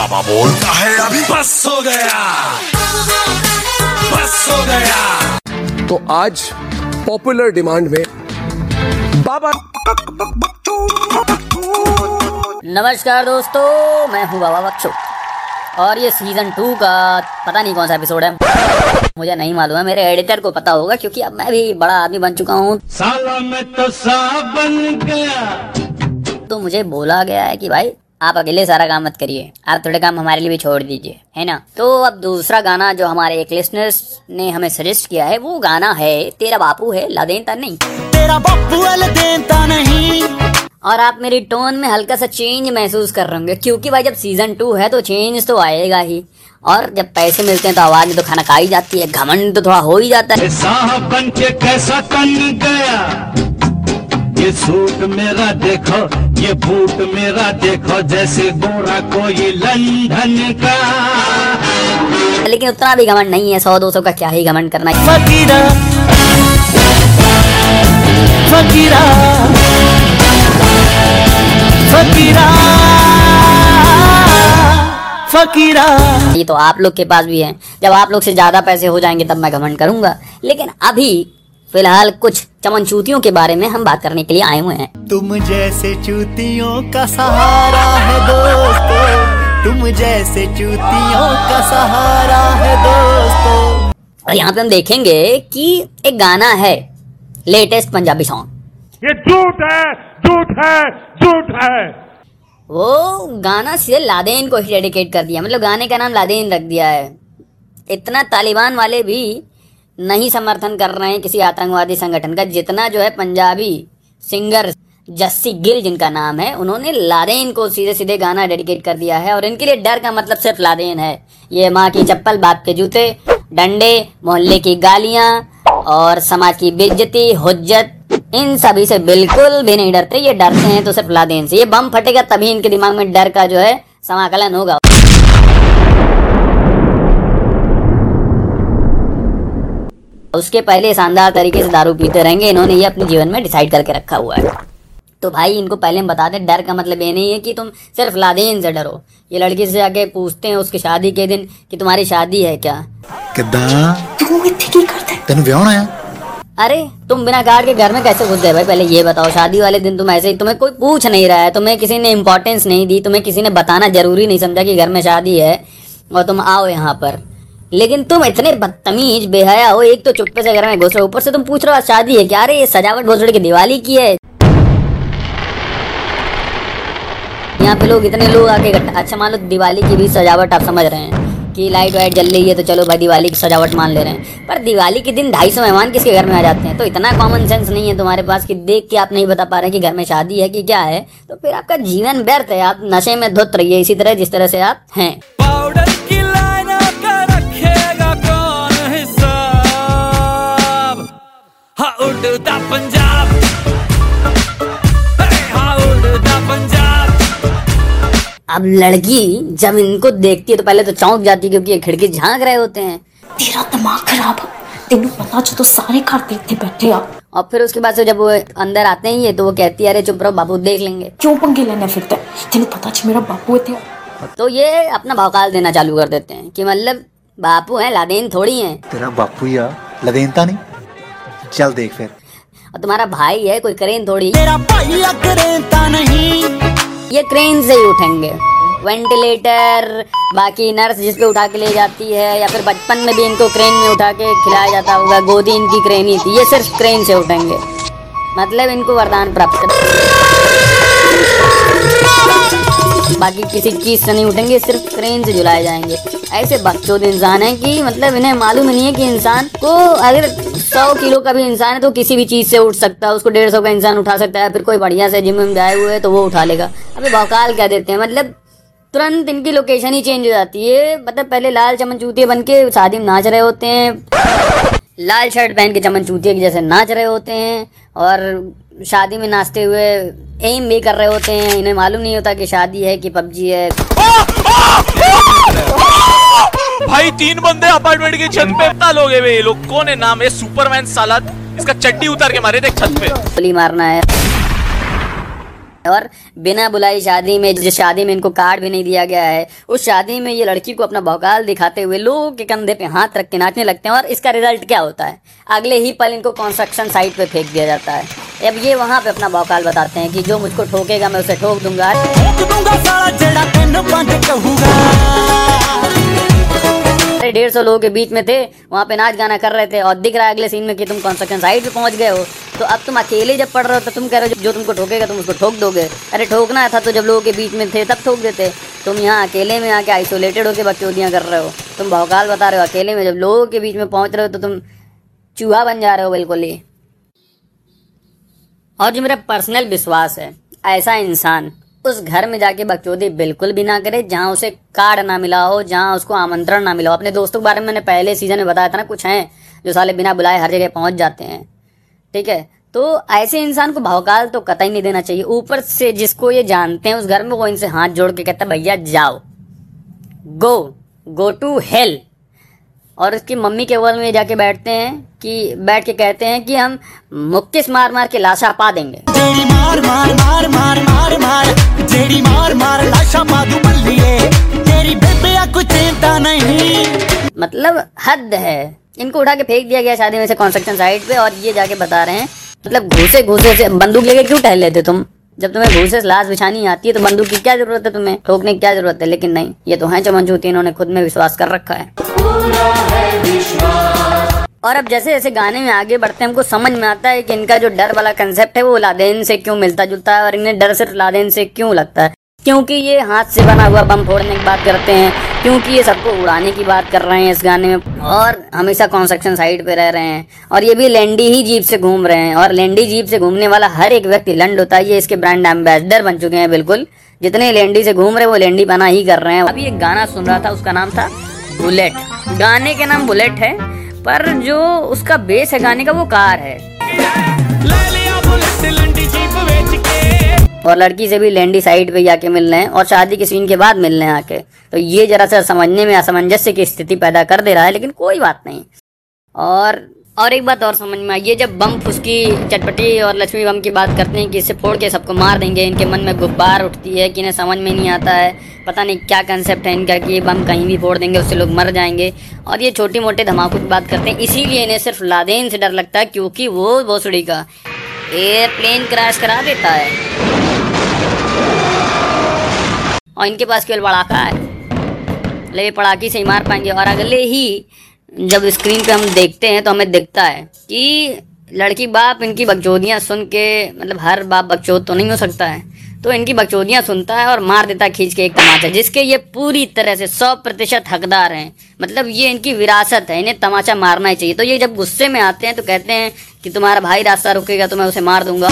बाबा बोलता है अभी बस हो गया। बस हो गया। तो आज पॉपुलर डिमांड में बाबा नमस्कार दोस्तों मैं हूँ बाबा बच्चू। और ये सीज़न टू का पता नहीं कौन सा एपिसोड है। मुझे नहीं मालूम है मेरे एडिटर को पता होगा क्योंकि अब मैं भी बड़ा आदमी बन चुका हूँ। साला मैं तो साहब बन गया। तो मुझे बोला गया है कि भाई आप अकेले सारा काम मत करिए। आप थोड़े काम हमारे लिए भी छोड़ दीजिए है ना? तो अब दूसरा गाना जो हमारे एक लिसनर्स ने हमें सजेस्ट किया है वो गाना है तेरा बापू है लदेनता नहीं। तेरा बापू वाले देता नहीं। और आप मेरी टोन में हल्का सा चेंज महसूस कर रहे होंगे क्योंकि भाई जब सीज़न टू है तो चेंज तो आएगा ही। और जब पैसे मिलते हैं तो आवाज़ में तो खाना खाई जाती है घमंड तो थोड़ा हो ही जाता है। साहब बन के कैसा तन गया? ये सूट मेरा देखो ये बूट मेरा देखो जैसे गोरा कोई लंदन का। लेकिन उतना भी घमंड नहीं है सौ दो सौ का क्या ही घमंड करना है? फकीरा फकीरा फकीरा फकीरा। ये तो आप लोग के पास भी है। जब आप लोग से ज़्यादा पैसे हो जाएँगे तब मैं घमंड करूँगा। लेकिन अभी फ़िलहाल कुछ चमन चूतियों के बारे में हम बात करने के लिए आए हुए हैं। तुम जैसे चूतियों का सहारा है दोस्तों। तुम जैसे चूतियों का सहारा है दोस्तों। और यहाँ पे हम देखेंगे कि एक गाना है लेटेस्ट पंजाबी सॉन्ग ये झूठ है झूठ है झूठ है। वो गाना सीधे लादेन को ही डेडिकेट कर दिया। मतलब गाने का नाम लादेन रख दिया है। इतना तालिबान वाले भी नहीं समर्थन कर रहे हैं किसी आतंकवादी संगठन का, जितना जो है पंजाबी सिंगर जस्सी गिल, जिनका नाम है, उन्होंने लादेन को सीधे सीधे गाना डेडिकेट कर दिया है, और इनके लिए डर का मतलब सिर्फ़ लादेन है। ये माँ की चप्पल, बाप के जूते, डंडे, मोहल्ले की गालियाँ, और समाज की बेइज्जती, हुज्जत, इन सभी से बिल्कुल भी नहीं डरते। ये डरते हैं तो सिर्फ़ लादेन से। ये बम फटेगा तभी इनके दिमाग में डर का जो है समाकलन होगा। उसके पहले शानदार तरीके से दारू पीते रहेंगे इन्होंने ये अपने जीवन में डिसाइड करके रखा हुआ है। तो भाई इनको पहले हम बता दें डर का मतलब ये नहीं है कि तुम सिर्फ़ लादेन से डरो। ये लड़की से आके पूछते हैं उसकी शादी के दिन कि तुम्हारी शादी है क्या? अरे तुम बिना कार के घर में कैसे घुस गए भाई? पहले ये बताओ शादी वाले दिन तुम ऐसे ही तुम्हें कोई पूछ नहीं रहा है तुम्हें किसी ने इम्पोर्टेंस नहीं दी तुम्हें किसी ने बताना ज़रूरी नहीं समझा कि घर में शादी है और तुम आओ यहाँ पर। लेकिन तुम इतने बदतमीज, बेहया हो, एक तो चुप्पे से घर में घुस, ऊपर से तुम पूछ रहे हो शादी है क्या? अरे, ये सजावट भोसड़ी की दिवाली की है। यहाँ पे लोग इतने लोग आके अच्छा मान लो दिवाली की भी सजावट आप समझ रहे हैं कि लाइट वाइट जल रही है तो चलो भाई दिवाली की सजावट मान ले रहे हैं। पर दिवाली के दिन ढाई सौ मेहमान किसके घर में आ जाते हैं? तो इतना कॉमन सेंस नहीं है तुम्हारे पास कि देख के आप नहीं बता पा रहे कि घर में शादी है कि क्या है? तो फिर आपका जीवन व्यर्थ है, आप नशे में धुत रहिए, इसी तरह जिस तरह से आप हैं। हाँ उड़ता पंजाब अरे हाँ उड़ता पंजाब अब लड़की जब इनको देखती है तो पहले तो चौंक जाती है क्योंकि ये खिड़की झांक रहे होते हैं ਤੇਰਾ ਦਿਮਾਗ ਖਰਾਬ ਆ ਤੈਨੂੰ ਪਤਾ ਜਦੋਂ ਸਾਰੇ ਘਰ ਦੇ ਇੱਥੇ ਬੈਠੇ ਆ और फिर उसके बाद से जब वो अंदर आते ही है तो वो कहती है अरे चुप रहो बाबू देख लेंगे ਕਿਉਂ ਪੰਗੇ ਲੈਣਾ ਫਿਰਦਾ ਤੈਨੂੰ ਪਤਾ ਜੀ ਮੇਰਾ ਬਾਪੂ ਇੱਥੇ ਆ तो ये अपना भौकाल देना चालू कर देते हैं कि मतलब बापू है लादेन थोड़ी है ਤੇਰਾ ਬਾਪੂ ਹੀ ਆ ਲਦੇਨ चल देख फिर। और तुम्हारा भाई है कोई क्रेन थोड़ी। मेरा भाई क्रेनता नहीं। ये क्रेन से ही उठेंगे। वेंटिलेटर बाकी नर्स जिसपे उठा के ले जाती है या फिर बचपन में भी इनको क्रेन में उठा के खिलाया जाता होगा गोदी इनकी क्रेन ही थी। ये सिर्फ़ क्रेन से उठेंगे। मतलब इनको वरदान प्राप्त कर बाकी किसी चीज़ से नहीं उठेंगे, सिर्फ़ क्रेन से झुलाए जाएँगे। ऐसे बकचोद इंसान है कि मतलब इन्हें मालूम ही नहीं है कि इंसान को अगर सौ किलो का भी इंसान है तो किसी भी चीज़ से उठ सकता है, उसको डेढ़ सौ का इंसान उठा सकता है, फिर कोई बढ़िया से जिम में जाए हुए तो वो उठा लेगा। अभी भौकाल क्या देते हैं? मतलब तुरंत इनकी लोकेशन ही चेंज हो जाती है। मतलब पहले लाल चमन चूतिए बन के शादी में नाच रहे होते हैं। लाल शर्ट पहन के चमन चूतिए के जैसे नाच रहे होते हैं और शादी में नाचते हुए एम भी कर रहे होते हैं। इन्हें मालूम नहीं होता कि शादी है कि पबजी है। भाई तीन बंदे अपार्टमेंट की छत पे इतना लोग हैं ये लोग कौन है नाम है सुपरमैन साला इसका चड्डी उतार के मारे देख छत पे। गोली मारना है। और बिना बुलाई शादी में जिस शादी में इनको कार्ड भी नहीं दिया गया है उस शादी में ये लड़की को अपना भौकाल दिखाते हुए लोगों के कंधे पे हाथ रख के नाचने लगते हैं। और इसका रिज़ल्ट क्या होता है? अगले ही पल इनको कंस्ट्रक्शन साइट पे फेंक दिया जाता है। अब ये वहाँ पे अपना भौकाल बताते हैं कि जो मुझको ठोकेगा मैं उसे ठोक दूँगा। अरे डेढ़ सौ लोगों के बीच में थे वहाँ पे नाच गाना कर रहे थे और दिख रहा है अगले सीन में कि तुम कंस्ट्रक्शन साइट पे पहुँच गए हो। तो अब तुम अकेले जब पढ़ रहे हो तो तुम कह रहे हो जो तुमको ठोकेगा तुम उसको ठोक दोगे। अरे ठोकना था तो जब लोगों के बीच में थे तब ठोक देते। तुम यहाँ अकेले में आके आइसोलेटेड होकर बकचोदियाँ कर रहे हो। तुम भौकाल बता रहे हो अकेले में जब लोगों के बीच में पहुँच रहे हो तो तुम चूहा बन जा रहे हो बिल्कुल ही। और जो मेरा पर्सनल विश्वास है, ऐसा इंसान उस घर में जाके बकचोदी बिल्कुल भी ना करे, जहाँ उसे कार्ड ना मिला हो, जहाँ उसको आमंत्रण ना मिला हो। अपने दोस्तों के बारे में मैंने पहले सीज़न में बताया था ना, कुछ हैं जो साले बिना बुलाए हर जगह पहुँच जाते हैं। ठीक है? तो ऐसे इंसान को भावकाल तो कतई नहीं देना चाहिए। ऊपर से जिसको ये जानते हैं उस घर में वो इनसे हाथ जोड़ के कहता भैया, जाओ। गो गो टू हेल और उसकी मम्मी के बगल में जाके बैठते हैं कि बैठ के कहते हैं कि हम मुक्किस मार मार के लाशा पा देंगे। मार मार मार मार मार मार जेड़ी मार मार लाशा पादू बल्लिए तेरी बेबे कुछ चिंता नहीं। मतलब हद है। इनको उठा के फेंक दिया गया शादी में से कंस्ट्रक्शन साइट पे और ये जाके बता रहे हैं। मतलब घूसे घूसे से बंदूक लेके क्यों टहल लेते तुम? जब तुम्हें घूसे लाश बिछानी आती है तो बंदूक की क्या ज़रूरत है तुम्हें? ठोकने की क्या ज़रूरत है? लेकिन नहीं, ये तो है चमनचूती इन्होंने खुद में विश्वास कर रखा है। और अब जैसे जैसे गाने में आगे बढ़ते हमको समझ में आता है कि इनका जो डर वाला कंसेप्ट है, वो लादेन से क्यों मिलता जुलता है और इन्हें डर सिर्फ़ लादेन से क्यों लगता है? क्योंकि ये हाथ से बना हुआ बम फोड़ने की बात करते हैं, क्योंकि ये सबको उड़ाने की बात कर रहे हैं इस गाने में। और हमेशा कंस्ट्रक्शन साइट पे रह रहे हैं। और ये भी लेंडी ही जीप से घूम रहे हैं। और लेंडी जीप से घूमने वाला हर एक व्यक्ति लंड होता है, ये इसके ब्रांड एम्बेसडर बन चुके हैं बिल्कुल। जितने लेंडी से घूम रहे वो लेंडी बना ही कर रहे हैं। अभी एक गाना सुन रहा था, उसका नाम था बुलेट गाने के नाम बुलेट है, पर जो उसका बेस है गाने का, वो कार है। और लड़की से भी लैंडी साइड पे जाके मिल रहे हैं और शादी के सीन के बाद मिल रहे हैं आके। तो ये जरा सा समझने में असमंजस्य की स्थिति पैदा कर दे रहा है, लेकिन कोई बात नहीं। और और एक बात और समझ में आई, ये जब बम फुसकी चटपटी और लक्ष्मी बम की बात करते हैं कि इसे फोड़ के सबको मार देंगे, इनके मन में गुब्बार उठती है कि इन्हें समझ में नहीं आता है, पता नहीं क्या कंसेप्ट है इनका कि ये बम कहीं भी फोड़ देंगे, उससे लोग मर जाएँगे। और ये छोटी मोटे धमाकों की बात करते हैं, इसीलिए इन्हें सिर्फ़ लादेन से डर लगता है, क्योंकि वो भोसड़ी का एयरप्लेन क्रैश करा देता है। और इनके पास केवल पड़ाका है। ले पड़ाकी से ही मार पाएँगे, और अगले ही जब स्क्रीन पे हम देखते हैं तो हमें दिखता है कि लड़की बाप इनकी बकचोदियाँ सुन के मतलब हर बाप बकचोद तो नहीं हो सकता है तो इनकी बकचोदियाँ सुनता है और मार देता है खींच के एक तमाचा, जिसके ये पूरी तरह से सौ प्रतिशत हकदार हैं। मतलब ये इनकी विरासत है, इन्हें तमाचा मारना ही चाहिए। तो ये जब गुस्से में आते हैं तो कहते हैं कि तुम्हारा भाई रास्ता रोकेगा तो मैं उसे मार दूँगा।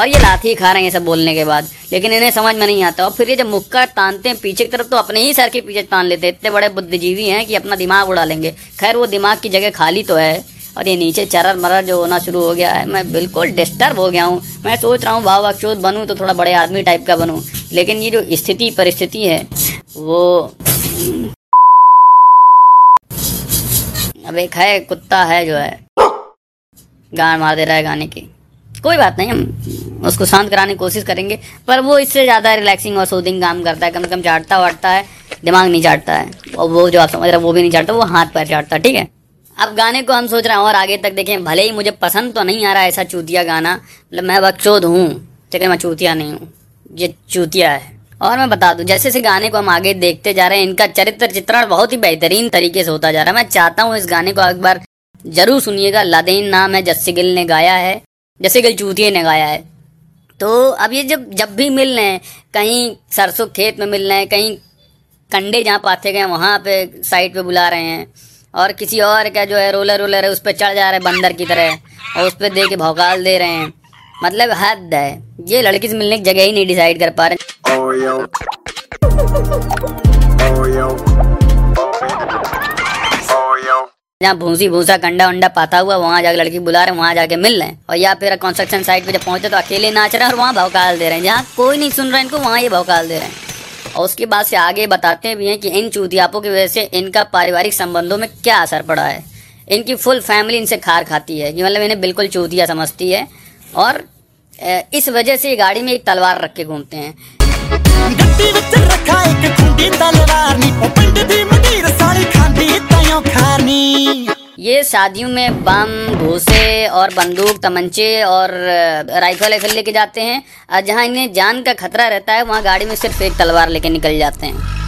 और ये लाठी खा रहे हैं सब बोलने के बाद। लेकिन इन्हें समझ में नहीं आता। और फिर ये जब मुक्का तानते हैं पीछे की तरफ़ तो अपने ही सर के पीछे तान लेते हैं। इतने बड़े बुद्धिजीवी हैं कि अपना दिमाग उड़ा लेंगे। खैर वो दिमाग की जगह खाली तो है। और ये नीचे चरर मरर जो होना शुरू हो गया है मैं बिल्कुल डिस्टर्ब हो गया हूँ। मैं सोच रहा हूँ भाव अक्षोत बनूँ? तो थोड़ा बड़े आदमी टाइप का बनूँ। लेकिन ये जो स्थिति, परिस्थिति है, वो अब एक है, कुत्ता है जो है गान मार दे रहा है गाने की। कोई बात नहीं, हम उसको शांत कराने की कोशिश करेंगे, पर वो इससे ज़्यादा रिलैक्सिंग और सूदिंग काम करता है। कम से कम चाटता वाटता है, दिमाग नहीं चाटता है। और वो जो आप समझ रहे वो भी नहीं चाटता वो हाथ पैर चाटता है, ठीक है? अब गाने को हम सोच रहे हैं, और आगे तक देखें, भले ही मुझे पसंद तो नहीं आ रहा ऐसा चूतिया गाना मतलब मैं बकचोद हूँ लेकिन मैं चूतिया नहीं हूँ। ये चूतिया है। और मैं बता दूँ, जैसे जैसे गाने को हम आगे देखते जा रहे हैं, इनका चरित्र चित्रण बहुत ही बेहतरीन तरीके से होता जा रहा है। मैं चाहता हूँ इस गाने को एक बार ज़रूर सुनिएगा। लदेन नाम है, जस्सी गिल ने गाया है, जस्सी गिल चूतिए ने गाया है। तो अब ये जब जब भी मिल रहे हैं, कहीं सरसों खेत में मिल रहे हैं, कहीं कंडे जहाँ पाथे गए वहाँ पे साइड पे बुला रहे हैं, और किसी और का जो है रोलर रोलर है, उस पर चढ़ जा रहे हैं बंदर की तरह, और उस पर दे के भौकाल दे रहे हैं। मतलब हद है। ये लड़की से मिलने की जगह ही नहीं डिसाइड कर पा रहे। जहाँ भूसी भूसा, कंडा वंडा पाता हुआ, वहाँ जाके लड़की बुला रहे वहाँ जाके मिल रहे हैं। और या फिर कंस्ट्रक्शन साइट पे जब पहुँचे तो अकेले नाच रहे हैं और वहाँ भौकाल दे रहे हैं। जहाँ कोई नहीं सुन रहा इनको, वहाँ ये भौकाल दे रहे हैं। और उसके बाद से आगे बताते भी हैं कि इन चूतियापों की वजह से इनका पारिवारिक संबंधों में क्या असर पड़ा है। इनकी फुल फैमिली इनसे खार खाती है, कि मतलब इन्हें बिल्कुल चूतिया समझती है। और इस वजह से गाड़ी में एक तलवार रख के घूमते हैं। ये शादियों में बम घोसे और बंदूक तमंचे और राइफल वाइफल लेके जाते हैं। और जहाँ इन्हें जान का खतरा रहता है वहाँ गाड़ी में सिर्फ़ एक तलवार लेके निकल जाते हैं।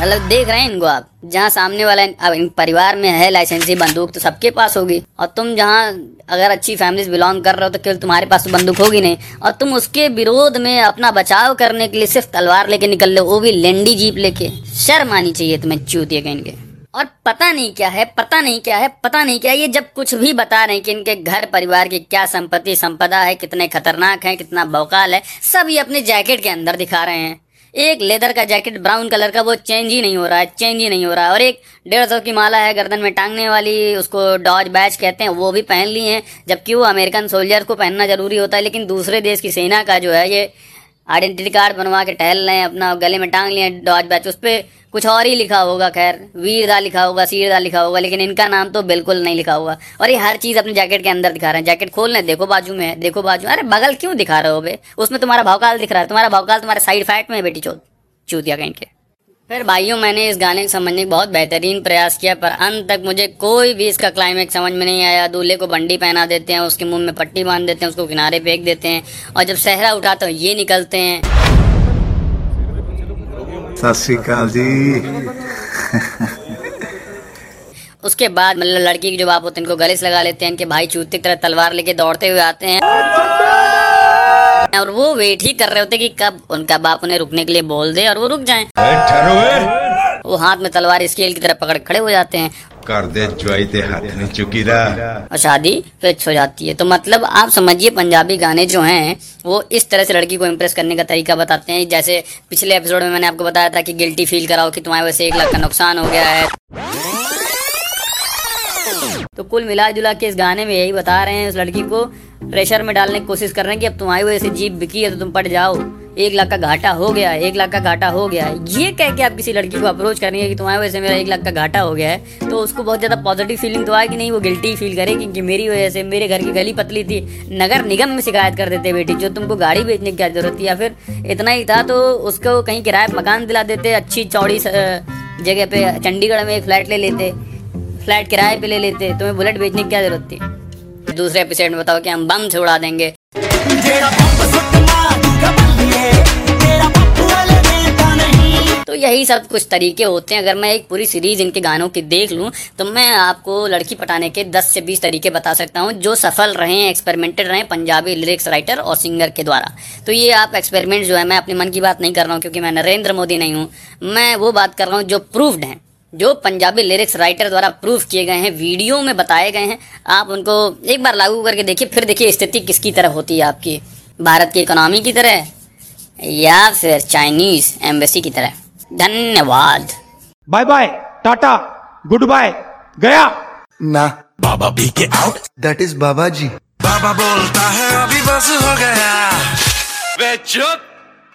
मतलब देख रहे हैं इनको आप। जहाँ सामने वाला अब इन परिवार में है लाइसेंसी बंदूक तो सबके पास होगी। और तुम जहाँ अगर अच्छी फैमिली से बिलोंग कर रहे हो तो केवल तुम्हारे पास तो बंदूक होगी नहीं। और तुम उसके विरोध में अपना बचाव करने के लिए सिर्फ़ तलवार लेके निकल हो, वो भी लेंडी जीप लेके। शर्म आनी चाहिए तुम्हें चूतिए कहीं के और पता नहीं क्या है, पता नहीं क्या है, पता नहीं क्या ये जब कुछ भी बता रहे हैं कि इनके घर परिवार की क्या संपत्ति, संपदा है, कितने खतरनाक है, कितना बौकाल है, सब ये अपने जैकेट के अंदर दिखा रहे हैं। एक लेदर का जैकेट ब्राउन कलर का, वो चेंज ही नहीं हो रहा है चेंज ही नहीं हो रहा। है और एक डेढ़ सौ की माला है गर्दन में टांगने वाली, उसको डॉज बैच कहते हैं, वो भी पहन ली हैं, जबकि वो अमेरिकन सोल्जर को पहनना ज़रूरी होता है, लेकिन दूसरे देश की सेना का जो है, ये आइडेंटिटी कार्ड बनवा के टहल रहे हैं, अपना गले में टांग लिए डॉज बैच, उस पर कुछ और ही लिखा होगा, खैर वीरदा लिखा होगा सीरदा लिखा होगा, लेकिन इनका नाम तो बिल्कुल नहीं लिखा होगा। और ये हर चीज़ अपने जैकेट के अंदर दिखा रहे हैं। जैकेट खोल रहे देखो बाजू में है, देखो बाजू अरे बगल क्यों दिखा रहे हो बे? उसमें तुम्हारा भावकाल दिख रहा है, तुम्हारा भावकाल तुम्हारे साइड फैट में है बेटी चोद चूतिया कहीं के। फिर भाइयों मैंने इस गाने को समझने का बहुत बेहतरीन प्रयास किया पर अंत तक मुझे कोई भी इसका क्लाइमेक्स समझ में नहीं आया। दूल्हे को बंडी पहना देते हैं उसके मुँह में पट्टी बाँध देते हैं उसको किनारे फेंक देते हैं और जब सहरा उठाते हैं ये निकलते हैं। उसके बाद मतलब लड़की के जो बाप होते हैं इनको गले से लगा लेते हैं इनके भाई चूते की तरह तलवार लेके दौड़ते हुए आते हैं। और वो वेट ही कर रहे होते कि कब उनका बाप उन्हें रुकने के लिए बोल दे और वो रुक जाए। वो हाथ में तलवार स्केल की तरह पकड़ खड़े हो जाते हैं। कर दे ज्वाई ते हाथ नहीं चुकी और शादी फिक्स हो जाती है। तो मतलब आप समझिए पंजाबी गाने जो हैं वो इस तरह से लड़की को इम्प्रेस करने का तरीका बताते हैं। जैसे पिछले एपिसोड में मैंने आपको बताया था कि गिल्टी फील कराओ कि तुम्हारे वजह से एक लाख का नुकसान हो गया है। तो कुल मिला जुला के इस गाने में यही बता रहे हैं उस लड़की को प्रेशर में डालने की कोशिश कर रहे हैं कि अब तुम्हारी वजह से जीप बिकी है तो तुम पट जाओ। एक लाख का घाटा हो गया एक लाख का घाटा हो गया ये कह के आप किसी लड़की को अप्रोच करेंगे कि तुम्हारी वजह से मेरा एक लाख का घाटा हो गया है तो उसको बहुत ज़्यादा पॉजिटिव फीलिंग तो आएगी नहीं, वो गिल्टी फील करेगी कि मेरी वजह से मेरे घर की गली पतली थी। नगर निगम में शिकायत कर देते बेटी, जो तुमको गाड़ी बेचने की क्या ज़रूरत थी? या फिर इतना ही था तो उसको कहीं किराए मकान दिला देते, अच्छी चौड़ी जगह पे, चंडीगढ़ में एक फ्लैट ले लेते। फ्लैट किराए पे ले लेते, तुम्हें बुलेट बेचने की क्या ज़रूरत थी? दूसरे एपिसोड में बताओ कि हम बम छोड़ा देंगे। तो यही सब कुछ तरीके होते हैं। अगर मैं एक पूरी सीरीज़ इनके गानों की देख लूँ तो मैं आपको लड़की पटाने के 10 से 20 तरीके बता सकता हूँ, जो सफल रहे एक्सपेरिमेंटेड रहे पंजाबी लिरिक्स राइटर और सिंगर के द्वारा। तो ये आप एक्सपेरिमेंट जो है, मैं अपने मन की बात नहीं कर रहा हूँ, क्योंकि मैं नरेंद्र मोदी नहीं हूँ। मैं वो बात कर रहा हूँ जो प्रूफ्ड हैं। जो पंजाबी लिरिक्स राइटर द्वारा प्रूव किए गए हैं वीडियो में बताए गए हैं आप उनको एक बार लागू करके देखिए फिर देखिए स्थिति किसकी तरह होती है आपकी। भारत की इकोनॉमी की तरह या फिर चाइनीज़ एम्बेसी की तरह। धन्यवाद। Bye bye Tata good bye गया। ਨਾ बाबा B K out that is बाबा जी बाबा बोलता है अभी बस हो गया। वे चुप